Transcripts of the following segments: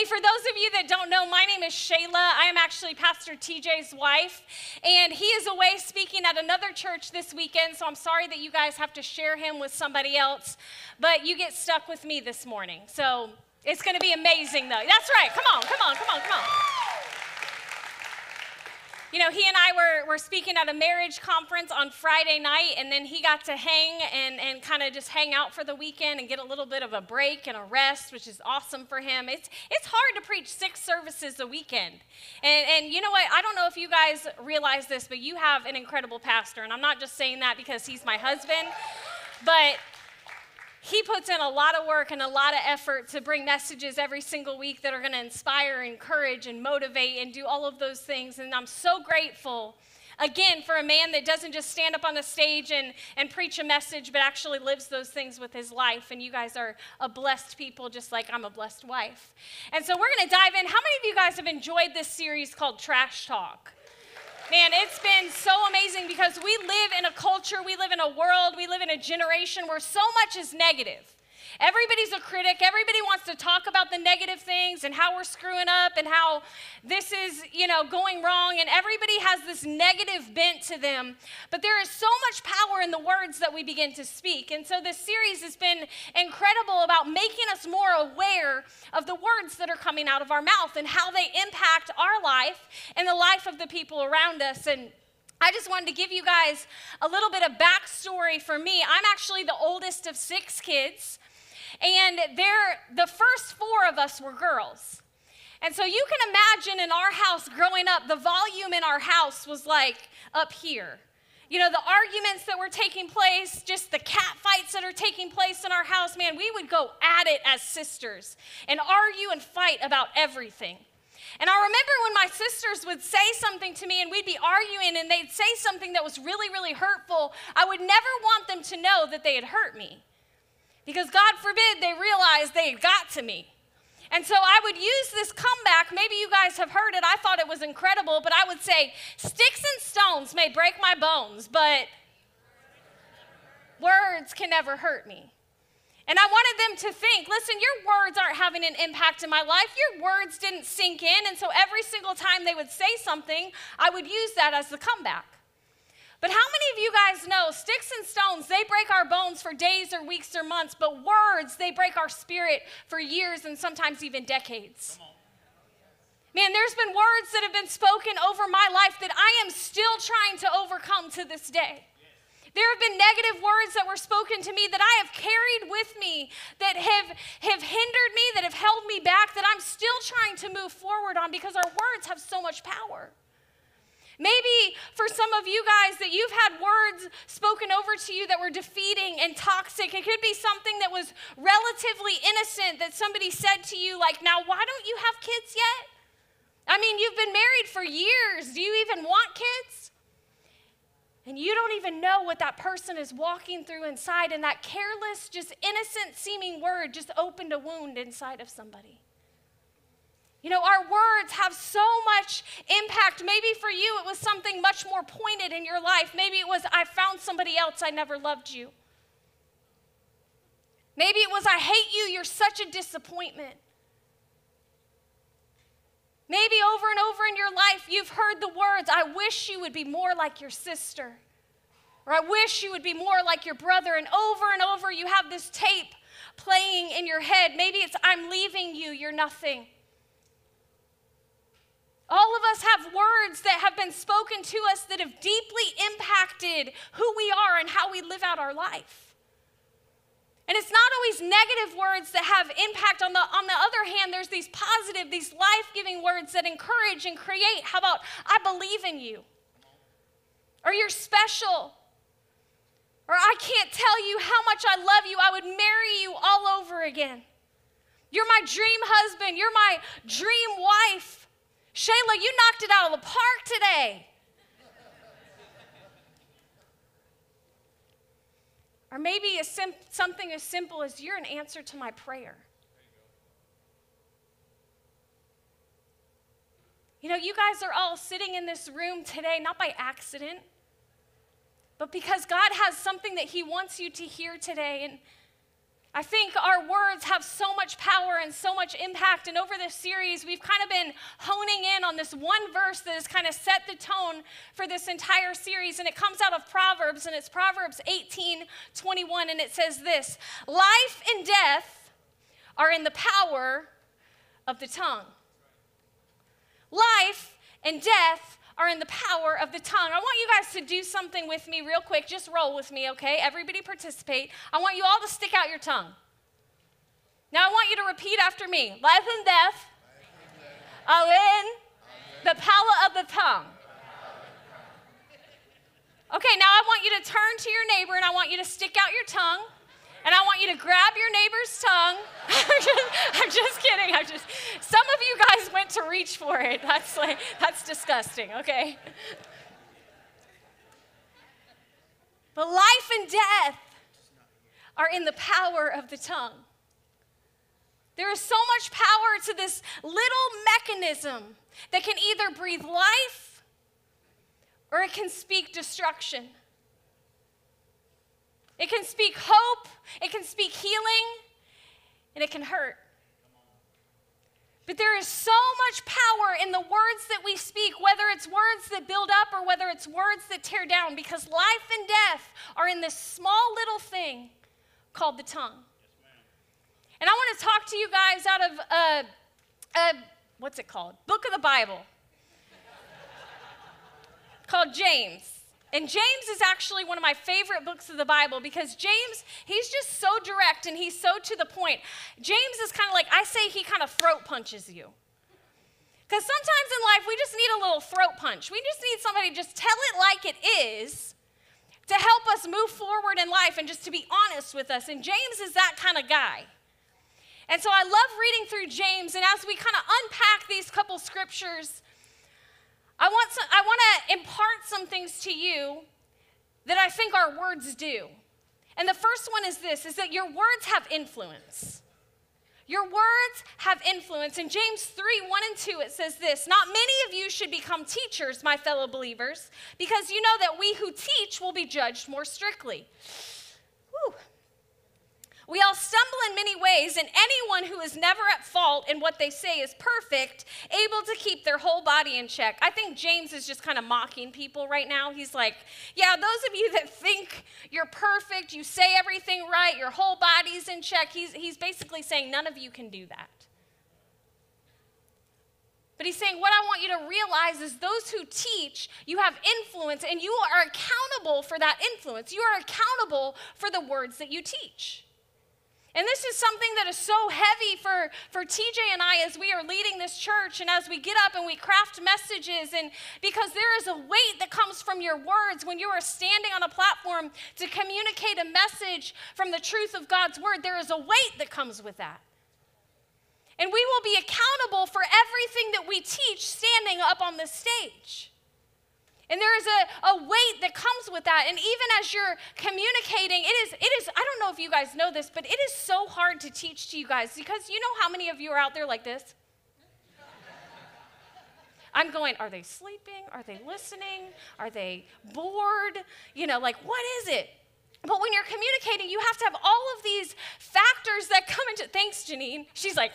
Hey, for those of you that don't know, my name is Shayla. I am actually Pastor TJ's wife, and he is away speaking at another church this weekend, so I'm sorry that you guys have to share him with somebody else, but you get stuck with me this morning. So it's going to be amazing, though. That's right. Come on, come on, come on, come on. You know, he and I were, were speaking at a marriage conference on Friday night, and then he got to hang and, and kind of just hang out for the weekend and get a little bit of a break and a rest, which is awesome for him. It's, it's hard to preach six services a weekend. And, and you know what? I don't know if you guys realize this, but you have an incredible pastor. And I'm not just saying that because he's my husband, but he puts in a lot of work and a lot of effort to bring messages every single week that are going to inspire, encourage, and motivate and do all of those things. And I'm so grateful, again, for a man that doesn't just stand up on the stage and, and preach a message, but actually lives those things with his life. And you guys are a blessed people, just like I'm a blessed wife. And so we're going to dive in. How many of you guys have enjoyed this series called Trash Talk? Man, it's been so amazing because we live in a culture, we live in a world, we live in a generation where so much is negative. Everybody's a critic. Everybody wants to talk about the negative things and how we're screwing up and how this is, you know, going wrong. And everybody has this negative bent to them. But there is so much power in the words that we begin to speak. And so this series has been incredible about making us more aware of the words that are coming out of our mouth and how they impact our life and the life of the people around us. And I just wanted to give you guys a little bit of backstory for me. I'm actually the oldest of six kids. And there, the first four of us were girls. And so you can imagine in our house growing up, the volume in our house was like up here. You know, the arguments that were taking place, just the cat fights that are taking place in our house, man, we would go at it as sisters and argue and fight about everything. And I remember when my sisters would say something to me and we'd be arguing and they'd say something that was really, really hurtful, I would never want them to know that they had hurt me. Because God forbid they realized they got to me. And so I would use this comeback. Maybe you guys have heard it. I thought it was incredible, but I would say, Sticks and stones may break my bones, but words can never hurt me. And I wanted them to think listen, your words aren't having an impact in my life. Your words didn't sink in. And so every single time they would say something, I would use that as the comeback. But how many of you guys know sticks and stones, they break our bones for days or weeks or months, but words, they break our spirit for years and sometimes even decades? Man, there's been words that have been spoken over my life that I am still trying to overcome to this day. There have been negative words that were spoken to me that I have carried with me, that have, have hindered me, that have held me back, that I'm still trying to move forward on because our words have so much power. Maybe for some of you guys that you've had words spoken over to you that were defeating and toxic. It could be something that was relatively innocent that somebody said to you, like, now, why don't you have kids yet? I mean, you've been married for years. Do you even want kids? And you don't even know what that person is walking through inside, and that careless, just innocent seeming word just opened a wound inside of somebody. You know, our words have so much impact. Maybe for you, it was something much more pointed in your life. Maybe it was, I found somebody else, I never loved you. Maybe it was, I hate you, you're such a disappointment. Maybe over and over in your life, you've heard the words, I wish you would be more like your sister. Or I wish you would be more like your brother. And over and over, you have this tape playing in your head. Maybe it's, I'm leaving you, you're nothing. All of us have words that have been spoken to us that have deeply impacted who we are and how we live out our life. And it's not always negative words that have impact. On the, on the other hand, there's these positive, these life giving words that encourage and create. How about, I believe in you? Or you're special? Or I can't tell you how much I love you. I would marry you all over again. You're my dream husband. You're my dream wife. Shayla, you knocked it out of the park today. or maybe sim- something as simple as you're an answer to my prayer. You know, you guys are all sitting in this room today, not by accident, but because God has something that He wants you to hear today. And I think our words have so much power and so much impact. And over this series, we've kind of been honing in on this one verse that has kind of set the tone for this entire series. And it comes out of Proverbs, and it's Proverbs 18 21. And it says this Life and death are in the power of the tongue. Life and death are in the power of the tongue. I want you guys to do something with me real quick. Just roll with me, okay? Everybody participate. I want you all to stick out your tongue. Now I want you to repeat after me. Life and death are in the power of the tongue. Okay, now I want you to turn to your neighbor and I want you to stick out your tongue and I want you to grab your neighbor's tongue. I'm, just, I'm just kidding. I'm just. Some of you guys went to reach for it. That's like that's disgusting. Okay. But life and death are in the power of the tongue. There is so much power to this little mechanism that can either breathe life or it can speak destruction. It can speak hope, it can speak healing, and it can hurt. But there is so much power in the words that we speak, whether it's words that build up or whether it's words that tear down, because life and death are in this small little thing called the tongue. and I want to talk to you guys out of, uh, uh, what's it called? Book of the Bible called James. And James is actually one of my favorite books of the Bible because James, he's just so direct and he's so to the point. James is kind of like, I say he kind of throat punches you. Because sometimes in life, we just need a little throat punch. We just need somebody to just tell it like it is to help us move forward in life and just to be honest with us. And James is that kind of guy. And so I love reading through James. And as we kind of unpack these couple scriptures, I want, some, I want to impart some things to you that I think our words do. And the first one is this is that your words have influence. Your words have influence. In James 3 1 and 2, it says this Not many of you should become teachers, my fellow believers, because you know that we who teach will be judged more strictly. Whew. We all stumble in many ways, and anyone who is never at fault in what they say is perfect, able to keep their whole body in check. I think James is just kind of mocking people right now. He's like, Yeah, those of you that think you're perfect, you say everything right, your whole body's in check, he's, he's basically saying, None of you can do that. But he's saying, what I want you to realize is those who teach, you have influence and you are accountable for that influence. You are accountable for the words that you teach. And this is something that is so heavy for, for TJ and I as we are leading this church and as we get up and we craft messages. And because there is a weight that comes from your words when you are standing on a platform to communicate a message from the truth of God's word, there is a weight that comes with that. And we will be accountable for everything that we teach standing up on this stage. And there is a, a weight that comes with that. And even as you're communicating, it is, it is, I don't know if you guys know this, but it is so hard to teach to you guys because you know how many of you are out there like this? I'm going, are they sleeping? Are they listening? Are they bored? You know, like, what is it? But when you're communicating, you have to have all of these factors that come into, thanks, Janine. She's like,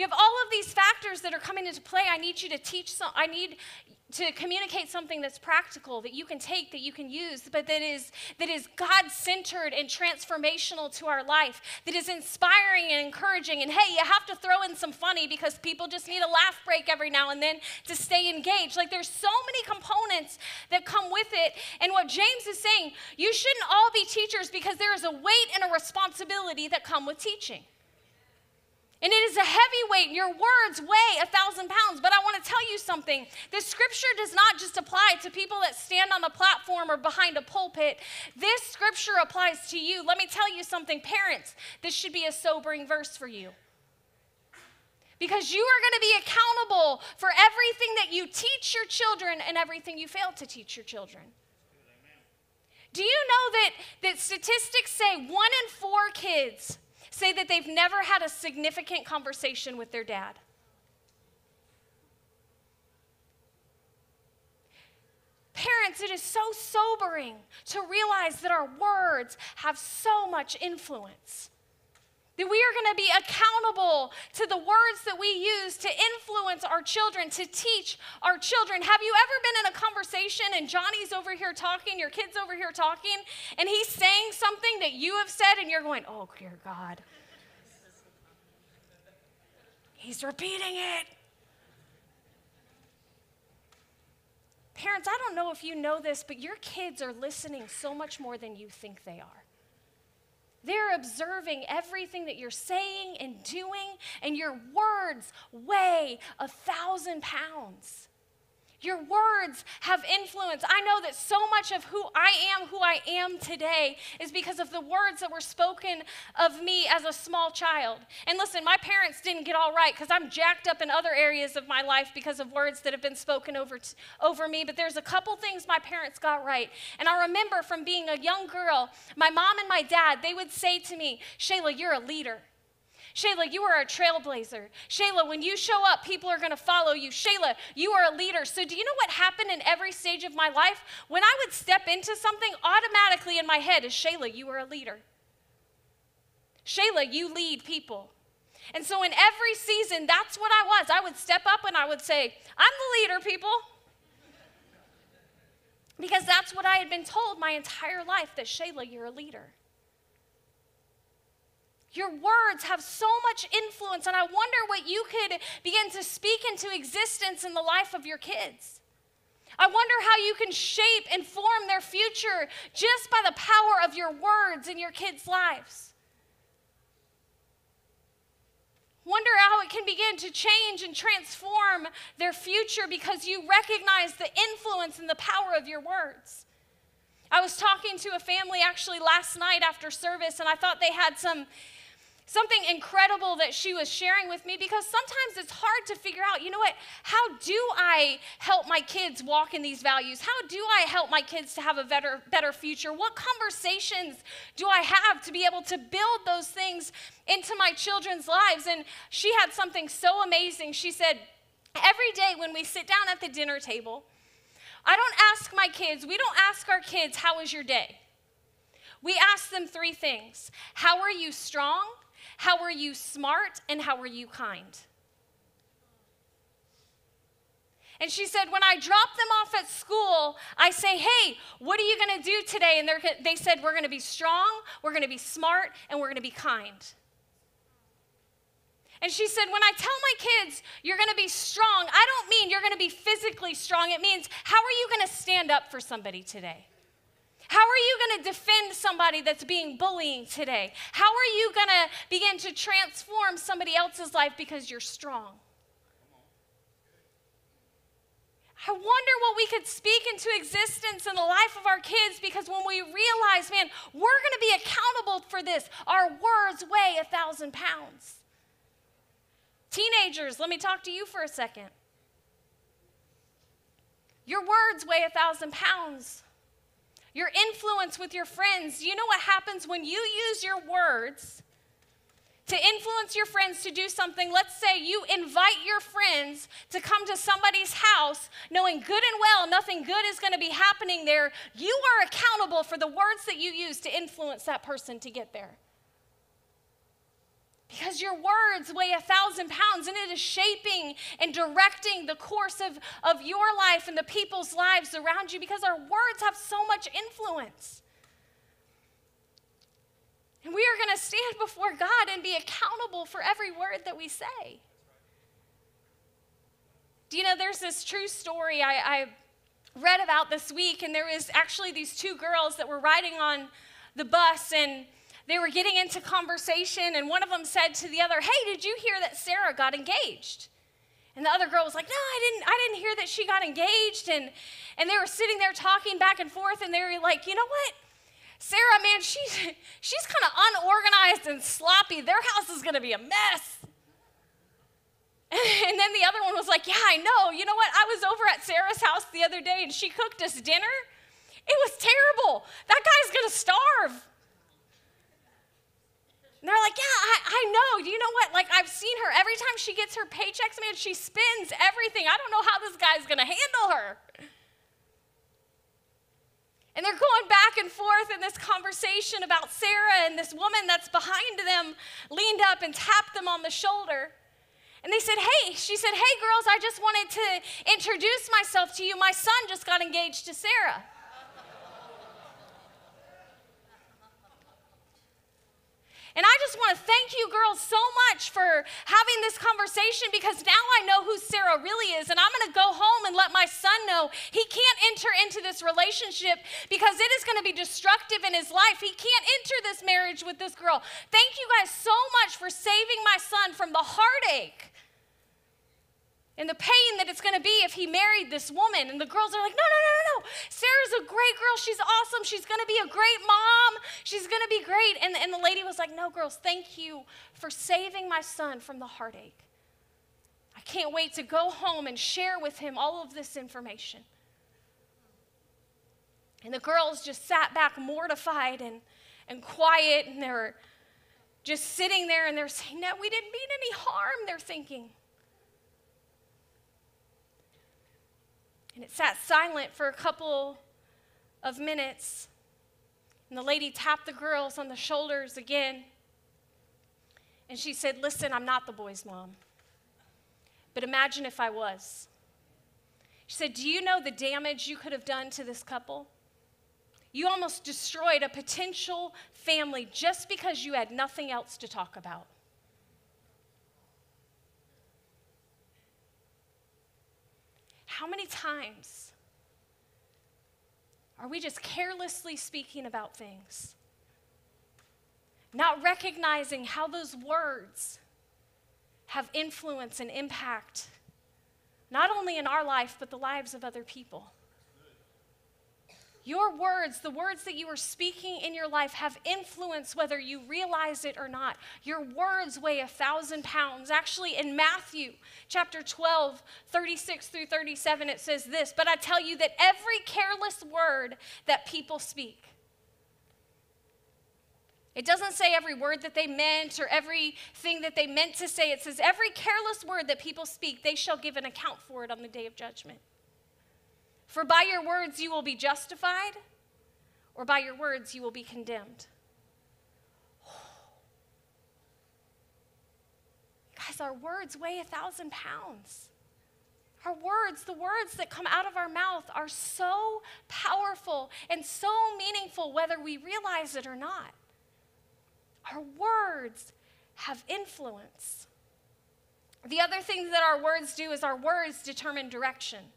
you have all of these factors that are coming into play. I need you to teach I need to communicate something that's practical that you can take that you can use but that is that is god-centered and transformational to our life that is inspiring and encouraging. And hey you have to throw in some funny because people just need a laugh break every now and then to stay engaged. Like there's so many components that come with it. And what james is saying you shouldn't all be teachers because there is a weight and a responsibility that come with teaching and it is a heavy weight. Your words weigh a thousand pounds. But I want to tell you something. This scripture does not just apply to people that stand on a platform or behind a pulpit. This scripture applies to you. Let me tell you something, parents. This should be a sobering verse for you. Because you are going to be accountable for everything that you teach your children and everything you fail to teach your children. Do you know that, that statistics say one in four kids say that they've never had a significant conversation with their dad. Parents, it is so sobering to realize that our words have so much influence. That we are going to be accountable to the words that we use to influence our children, to teach our children. Have you ever been in a conversation and Johnny's over here talking, your kid's over here talking, and he's saying something that you have said, and you're going, oh, dear God. He's repeating it. Parents, I don't know if you know this, but your kids are listening so much more than you think they are. They're observing everything that you're saying and doing, and your words weigh a thousand pounds. Your words have influence. I know that so much of who I am, who I am today, is because of the words that were spoken of me as a small child. And listen, my parents didn't get all right because I'm jacked up in other areas of my life because of words that have been spoken over, t- over me. But there's a couple things my parents got right. And I remember from being a young girl, my mom and my dad, they would say to me, Shayla, you're a leader. Shayla, you are a trailblazer. Shayla, when you show up, people are going to follow you. Shayla, you are a leader. So, do you know what happened in every stage of my life? When I would step into something, automatically in my head is Shayla, you are a leader. Shayla, you lead people. And so, in every season, that's what I was. I would step up and I would say, I'm the leader, people. Because that's what I had been told my entire life that Shayla, you're a leader. Your words have so much influence, and I wonder what you could begin to speak into existence in the life of your kids. I wonder how you can shape and form their future just by the power of your words in your kids' lives. Wonder how it can begin to change and transform their future because you recognize the influence and the power of your words. I was talking to a family actually last night after service, and I thought they had some something incredible that she was sharing with me because sometimes it's hard to figure out, you know what, how do I help my kids walk in these values? How do I help my kids to have a better, better future? What conversations do I have to be able to build those things into my children's lives? And she had something so amazing. She said, Every day when we sit down at the dinner table, I don't ask my kids, we don't ask our kids, How was your day? We ask them three things How are you strong? How are you smart and how are you kind? And she said, when I drop them off at school, I say, hey, what are you going to do today? And they said, we're going to be strong, we're going to be smart, and we're going to be kind. And she said, when I tell my kids you're going to be strong, I don't mean you're going to be physically strong. It means, how are you going to stand up for somebody today? How are you going to defend somebody that's being bullying today? How are you going to begin to transform somebody else's life because you're strong? I wonder what we could speak into existence in the life of our kids because when we realize, man, we're going to be accountable for this, our words weigh a thousand pounds. Teenagers, let me talk to you for a second. Your words weigh a thousand pounds. Your influence with your friends. You know what happens when you use your words to influence your friends to do something? Let's say you invite your friends to come to somebody's house knowing good and well nothing good is going to be happening there. You are accountable for the words that you use to influence that person to get there. Because your words weigh a thousand pounds and it is shaping and directing the course of, of your life and the people's lives around you because our words have so much influence. And we are going to stand before God and be accountable for every word that we say. Do you know there's this true story I, I read about this week, and there was actually these two girls that were riding on the bus, and they were getting into conversation, and one of them said to the other, Hey, did you hear that Sarah got engaged? And the other girl was like, No, I didn't, I didn't hear that she got engaged. And, and they were sitting there talking back and forth, and they were like, You know what? Sarah, man, she's, she's kind of unorganized and sloppy. Their house is going to be a mess. And then the other one was like, Yeah, I know. You know what? I was over at Sarah's house the other day and she cooked us dinner. It was terrible. That guy's going to starve. And they're like, yeah, I, I know. Do you know what? Like, I've seen her. Every time she gets her paychecks, man, she spends everything. I don't know how this guy's going to handle her. And they're going back and forth in this conversation about Sarah, and this woman that's behind them leaned up and tapped them on the shoulder. And they said, Hey, she said, Hey, girls, I just wanted to introduce myself to you. My son just got engaged to Sarah. And I just want to thank you girls so much for having this conversation because now I know who Sarah really is. And I'm going to go home and let my son know he can't enter into this relationship because it is going to be destructive in his life. He can't enter this marriage with this girl. Thank you guys so much for saving my son from the heartache and the pain that it's going to be if he married this woman. And the girls are like, no, no, no, no, no. Sarah's a great girl. She's awesome. She's going to be a great mom. She's going to be great. And, and the lady was like, no, girls, thank you for saving my son from the heartache. I can't wait to go home and share with him all of this information. And the girls just sat back mortified and, and quiet, and they were just sitting there and they're saying, No, we didn't mean any harm, they're thinking. And it sat silent for a couple of minutes. And the lady tapped the girls on the shoulders again. And she said, Listen, I'm not the boy's mom. But imagine if I was. She said, Do you know the damage you could have done to this couple? You almost destroyed a potential family just because you had nothing else to talk about. How many times are we just carelessly speaking about things? Not recognizing how those words have influence and impact, not only in our life, but the lives of other people. Your words, the words that you are speaking in your life, have influence whether you realize it or not. Your words weigh a thousand pounds. Actually, in Matthew chapter 12, 36 through 37, it says this But I tell you that every careless word that people speak, it doesn't say every word that they meant or everything that they meant to say. It says every careless word that people speak, they shall give an account for it on the day of judgment. For by your words you will be justified, or by your words you will be condemned. Guys, our words weigh a thousand pounds. Our words, the words that come out of our mouth, are so powerful and so meaningful, whether we realize it or not. Our words have influence. The other thing that our words do is our words determine direction.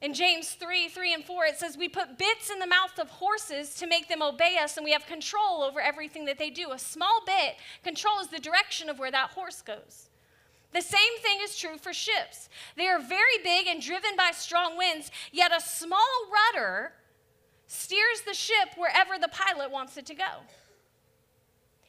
In James 3 3 and 4, it says, We put bits in the mouth of horses to make them obey us, and we have control over everything that they do. A small bit controls the direction of where that horse goes. The same thing is true for ships. They are very big and driven by strong winds, yet a small rudder steers the ship wherever the pilot wants it to go.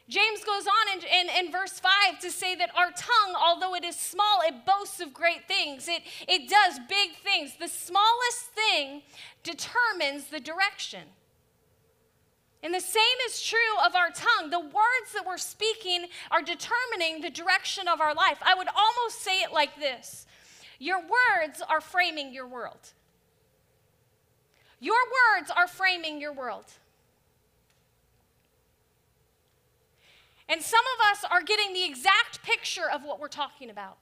James goes on in, in, in, verse 5 to say that our tongue, although it is small, it boasts of great things. It, it does big things. The smallest thing determines the direction. And the same is true of our tongue. The words that we're speaking are determining the direction of our life. I would almost say it like this Your words are framing your world. Your words are framing your world. And some of us are getting the exact picture of what we're talking about.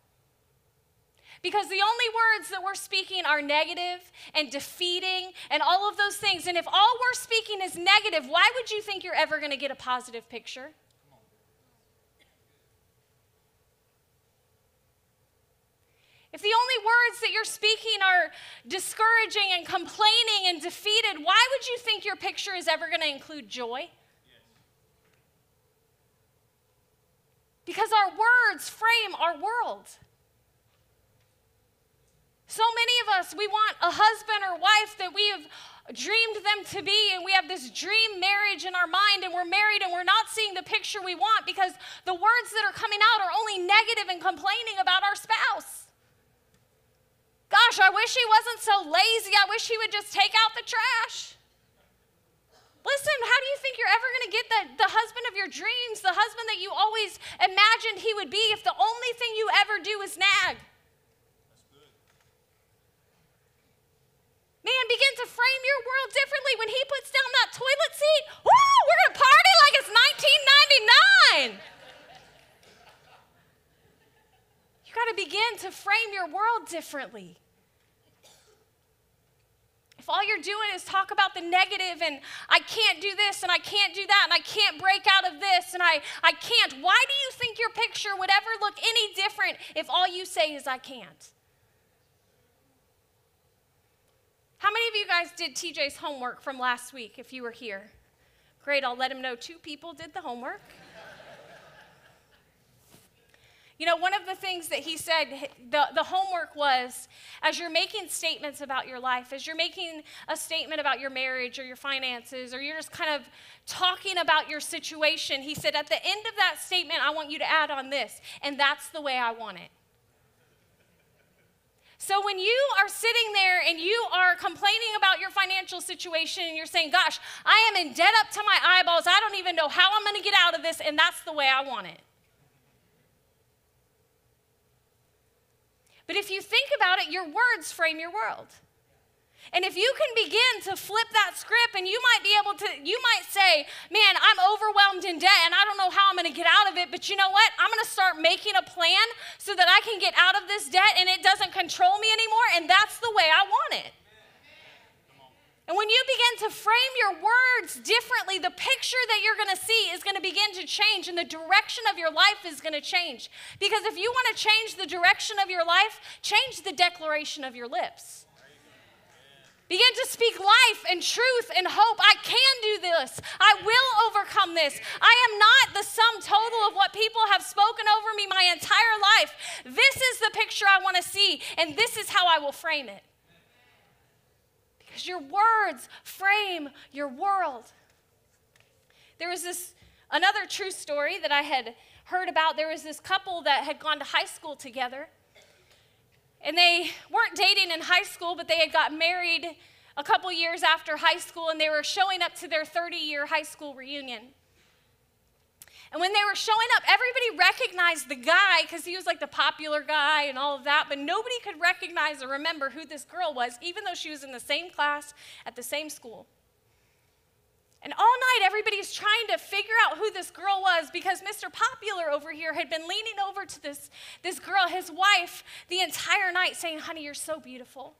Because the only words that we're speaking are negative and defeating and all of those things. And if all we're speaking is negative, why would you think you're ever going to get a positive picture? If the only words that you're speaking are discouraging and complaining and defeated, why would you think your picture is ever going to include joy? Because our words frame our world. So many of us, we want a husband or wife that we have dreamed them to be, and we have this dream marriage in our mind, and we're married, and we're not seeing the picture we want because the words that are coming out are only negative and complaining about our spouse. Gosh, I wish he wasn't so lazy. I wish he would just take out the trash. Listen, how do you think you're ever going to get the, the husband of your dreams, the husband that you always imagined he would be, if the only thing you ever do is nag? Man, begin to frame your world differently. When he puts down that toilet seat, woo, we're going to party like it's 1999. You got to begin to frame your world differently. If all you're doing is talk about the negative and I can't do this and I can't do that and I can't break out of this and I, I can't, why do you think your picture would ever look any different if all you say is I can't? How many of you guys did TJ's homework from last week if you were here? Great, I'll let him know two people did the homework. You know, one of the things that he said, the, the homework was as you're making statements about your life, as you're making a statement about your marriage or your finances, or you're just kind of talking about your situation, he said, at the end of that statement, I want you to add on this, and that's the way I want it. So when you are sitting there and you are complaining about your financial situation and you're saying, Gosh, I am in debt up to my eyeballs, I don't even know how I'm going to get out of this, and that's the way I want it. But if you think about it, your words frame your world. And if you can begin to flip that script and you might be able to, you might say, Man, I'm overwhelmed in debt and I don't know how I'm going to get out of it, but you know what? I'm going to start making a plan so that I can get out of this debt and it doesn't control me anymore, and that's the way I want it. And when you begin to frame your words differently, the picture that you're going to see is going to begin to change and the direction of your life is going to change. Because if you want to change the direction of your life, change the declaration of your lips. Begin to speak life and truth and hope. I can do this. I will overcome this. I am not the sum total of what people have spoken over me my entire life. This is the picture I want to see, and this is how I will frame it because your words frame your world. There was this another true story that I had heard about. There was this couple that had gone to high school together. And they weren't dating in high school, but they had got married a couple years after high school and they were showing up to their 30 year high school reunion. And when they were showing up, everybody recognized the guy because he was like the popular guy and all of that, but nobody could recognize or remember who this girl was, even though she was in the same class at the same school. And all night, everybody's trying to figure out who this girl was because Mr. Popular over here had been leaning over to this, this girl, his wife, the entire night saying, Honey, you're so beautiful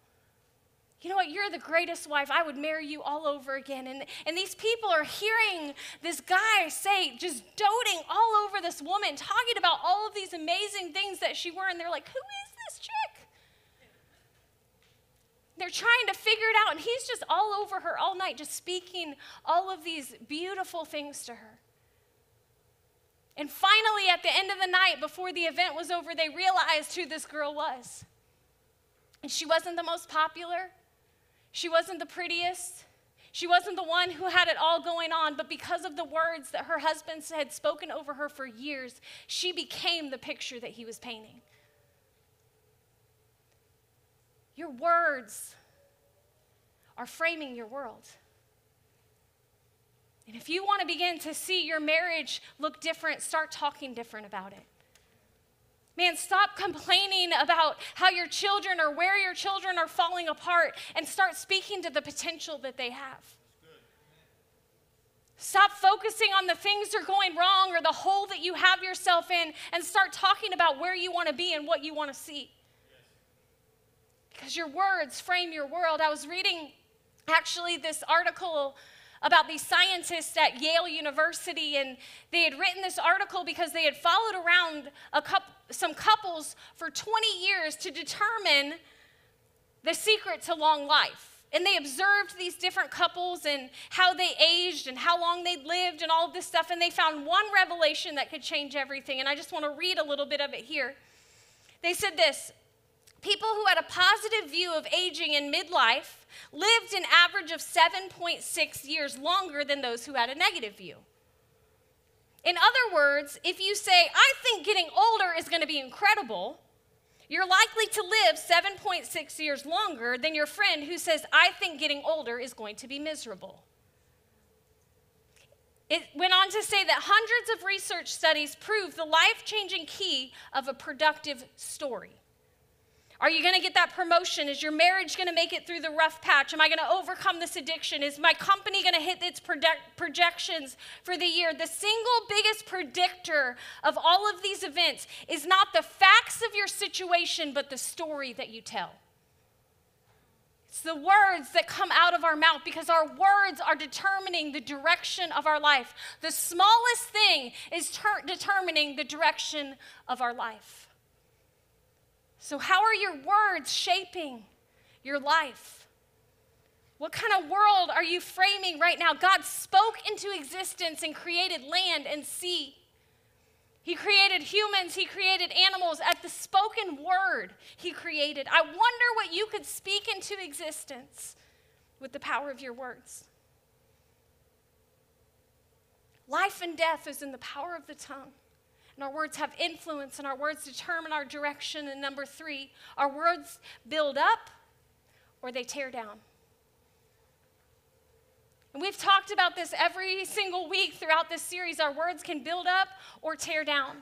you know what, you're the greatest wife. I would marry you all over again. And, and these people are hearing this guy say, just doting all over this woman, talking about all of these amazing things that she were. And they're like, who is this chick? They're trying to figure it out. And he's just all over her all night, just speaking all of these beautiful things to her. And finally, at the end of the night, before the event was over, they realized who this girl was. And she wasn't the most popular. She wasn't the prettiest. She wasn't the one who had it all going on, but because of the words that her husband had spoken over her for years, she became the picture that he was painting. Your words are framing your world. And if you want to begin to see your marriage look different, start talking different about it. Man, stop complaining about how your children or where your children are falling apart and start speaking to the potential that they have. Stop focusing on the things that are going wrong or the hole that you have yourself in and start talking about where you want to be and what you want to see. Because your words frame your world. I was reading actually this article about these scientists at Yale University, and they had written this article because they had followed around couple, some couples for 20 years to determine the secret to long life. And they observed these different couples and how they aged and how long they'd lived and all of this stuff, and they found one revelation that could change everything. And I just want to read a little bit of it here. They said this People who had a positive view of aging in midlife lived an average of 7.6 years longer than those who had a negative view. In other words, if you say, I think getting older is going to be incredible, you're likely to live 7.6 years longer than your friend who says, I think getting older is going to be miserable. It went on to say that hundreds of research studies prove the life changing key of a productive story. Are you going to get that promotion? Is your marriage going to make it through the rough patch? Am I going to overcome this addiction? Is my company going to hit its projections for the year? The single biggest predictor of all of these events is not the facts of your situation, but the story that you tell. It's the words that come out of our mouth because our words are determining the direction of our life. The smallest thing is ter- determining the direction of our life. So, how are your words shaping your life? What kind of world are you framing right now? God spoke into existence and created land and sea. He created humans, He created animals. At the spoken word, He created. I wonder what you could speak into existence with the power of your words. Life and death is in the power of the tongue and our words have influence, and our words determine our direction. And number three, our words build up or they tear down. And we've talked about this every single week throughout this series. Our words can build up or tear down.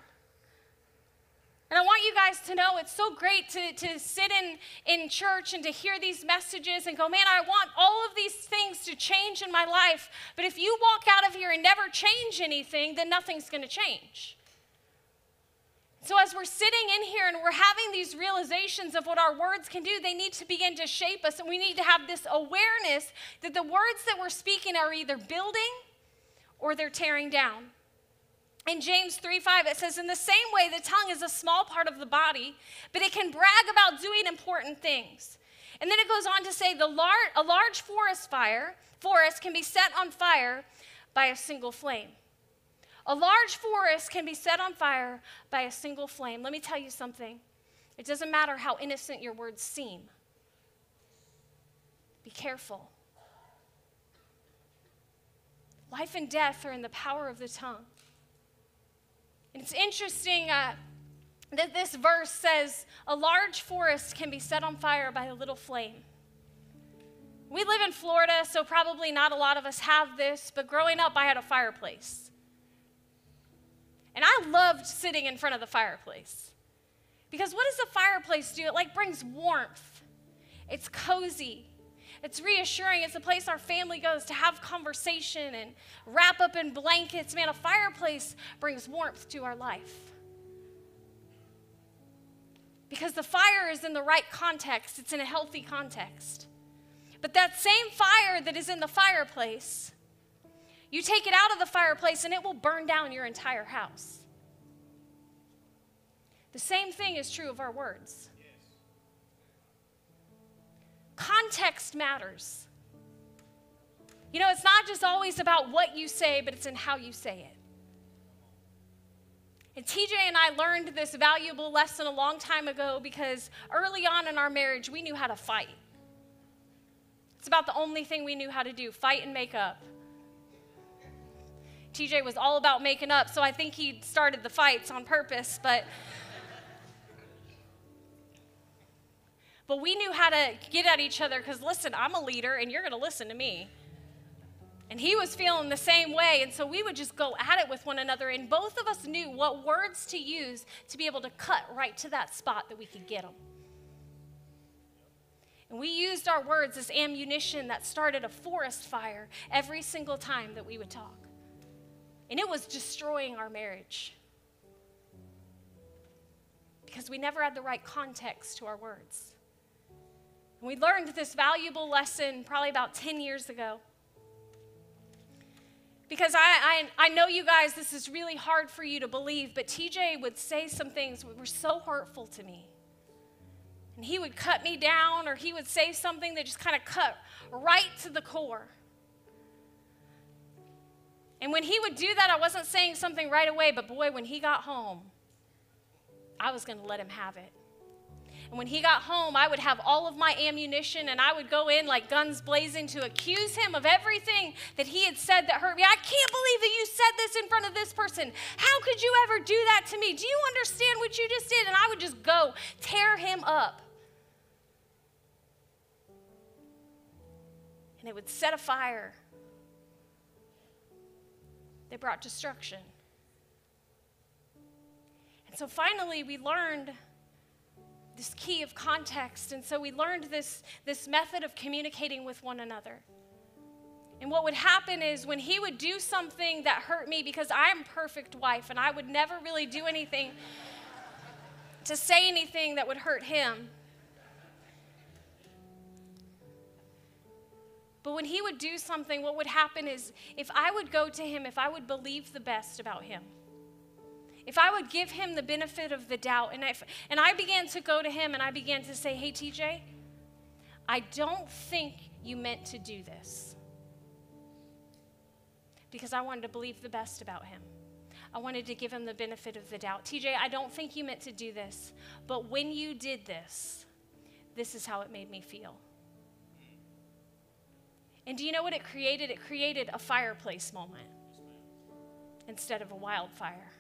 And I want you guys to know it's so great to, to sit in, in church and to hear these messages and go, man, I want all of these things to change in my life. But if you walk out of here and never change anything, then nothing's going to change. So, as we're sitting in here and we're having these realizations of what our words can do, they need to begin to shape us. And we need to have this awareness that the words that we're speaking are either building or they're tearing down. In James 3 5, it says, In the same way, the tongue is a small part of the body, but it can brag about doing important things. And then it goes on to say, the lar- A large forest fire, forest can be set on fire by a single flame. A large forest can be set on fire by a single flame. Let me tell you something. It doesn't matter how innocent your words seem. Be careful. Life and death are in the power of the tongue. And it's interesting uh, that this verse says a large forest can be set on fire by a little flame. We live in Florida, so probably not a lot of us have this, but growing up, I had a fireplace. And I loved sitting in front of the fireplace. Because what does the fireplace do? It like brings warmth. It's cozy. It's reassuring. It's a place our family goes to have conversation and wrap up in blankets. Man, a fireplace brings warmth to our life. Because the fire is in the right context, it's in a healthy context. But that same fire that is in the fireplace you take it out of the fireplace and it will burn down your entire house. The same thing is true of our words. Context matters. You know, it's not just always about what you say, but it's in how you say it. And TJ and I learned this valuable lesson a long time ago because early on in our marriage, we knew how to fight. It's about the only thing we knew how to do fight and make up. TJ was all about making up, so I think he started the fights on purpose, but but we knew how to get at each other cuz listen, I'm a leader and you're going to listen to me. And he was feeling the same way, and so we would just go at it with one another and both of us knew what words to use to be able to cut right to that spot that we could get them. And we used our words as ammunition that started a forest fire every single time that we would talk. And it was destroying our marriage because we never had the right context to our words. And we learned this valuable lesson probably about 10 years ago. Because I, I, I know you guys, this is really hard for you to believe, but TJ would say some things that were so hurtful to me. And he would cut me down, or he would say something that just kind of cut right to the core. And when he would do that, I wasn't saying something right away, but boy, when he got home, I was going to let him have it. And when he got home, I would have all of my ammunition and I would go in like guns blazing to accuse him of everything that he had said that hurt me. I can't believe that you said this in front of this person. How could you ever do that to me? Do you understand what you just did? And I would just go tear him up. And it would set a fire brought destruction. And so finally, we learned this key of context. And so we learned this, this method of communicating with one another. And what would happen is when he would do something that hurt me, because I'm perfect wife and I would never really do anything to say anything that would hurt him. But when he would do something, what would happen is if I would go to him, if I would believe the best about him, if I would give him the benefit of the doubt, and, if, and I began to go to him and I began to say, Hey, TJ, I don't think you meant to do this. Because I wanted to believe the best about him. I wanted to give him the benefit of the doubt. TJ, I don't think you meant to do this, but when you did this, this is how it made me feel. And do you know what it created? It created a fireplace moment instead of a wildfire.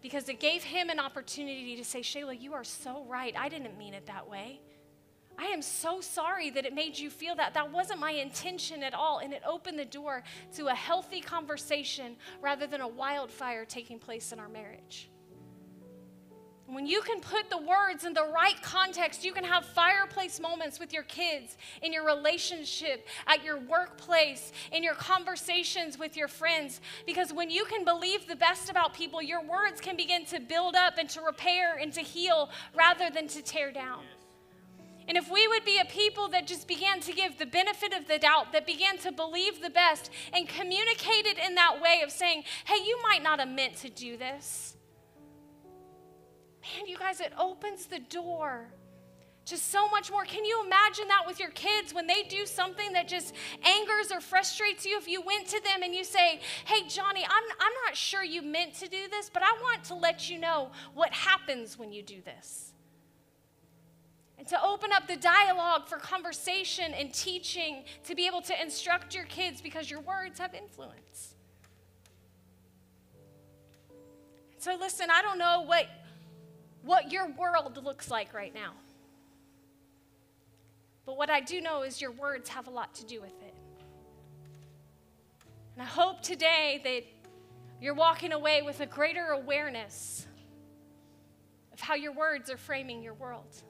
Because it gave him an opportunity to say, Shayla, you are so right. I didn't mean it that way. I am so sorry that it made you feel that. That wasn't my intention at all. And it opened the door to a healthy conversation rather than a wildfire taking place in our marriage. When you can put the words in the right context, you can have fireplace moments with your kids, in your relationship, at your workplace, in your conversations with your friends. Because when you can believe the best about people, your words can begin to build up and to repair and to heal rather than to tear down. And if we would be a people that just began to give the benefit of the doubt, that began to believe the best and communicated in that way of saying, hey, you might not have meant to do this You guys, it opens the door to so much more. Can you imagine that with your kids when they do something that just angers or frustrates you? If you went to them and you say, Hey, Johnny, I'm, I'm not sure you meant to do this, but I want to let you know what happens when you do this. And to open up the dialogue for conversation and teaching, to be able to instruct your kids because your words have influence. So, listen, I don't know what what your world looks like right now. But what I do know is your words have a lot to do with it. And I hope today that you're walking away with a greater awareness of how your words are framing your world.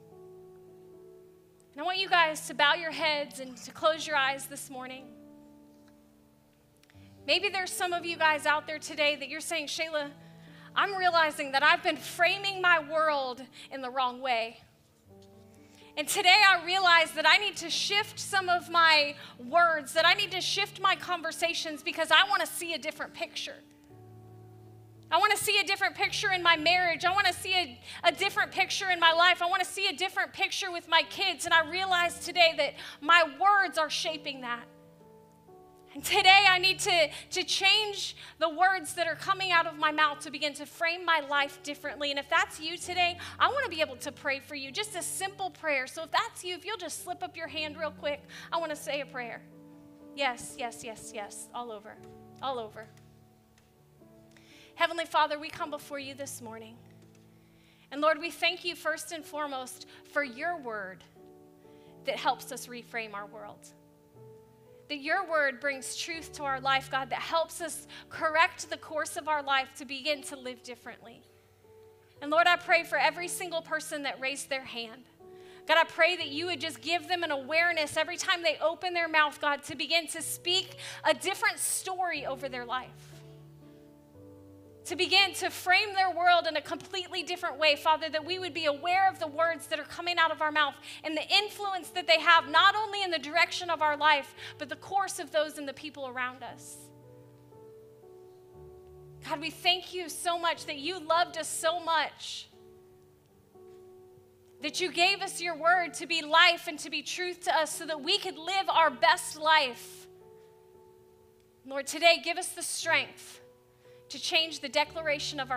And I want you guys to bow your heads and to close your eyes this morning. Maybe there's some of you guys out there today that you're saying, Shayla, I'm realizing that I've been framing my world in the wrong way. And today I realize that I need to shift some of my words, that I need to shift my conversations because I want to see a different picture. I want to see a different picture in my marriage. I want to see a, a different picture in my life. I want to see a different picture with my kids. And I realize today that my words are shaping that. And today I need to, to change the words that are coming out of my mouth to begin to frame my life differently. And if that's you today, I want to be able to pray for you. Just a simple prayer. So if that's you, if you'll just slip up your hand real quick, I want to say a prayer. Yes, yes, yes, yes. All over. All over. Heavenly Father, we come before you this morning. And Lord, we thank you first and foremost for your word that helps us reframe our world that your word brings truth to our life, God, that helps us correct the course of our life to begin to live differently. And Lord, I pray for every single person that raised their hand. God, I pray that you would just give them an awareness every time they open their mouth, God, to begin to speak a different story over their life to begin to frame their world in a completely different way, Father, that we would be aware of the words that are coming out of our mouth and the influence that they have, not only in the direction of our life, but the course of those and the people around us. God, we thank you so much that you loved us so much. That you gave us your word to be life and to be truth to us so that we could live our best life. Lord, today give us the strength to change the declaration of our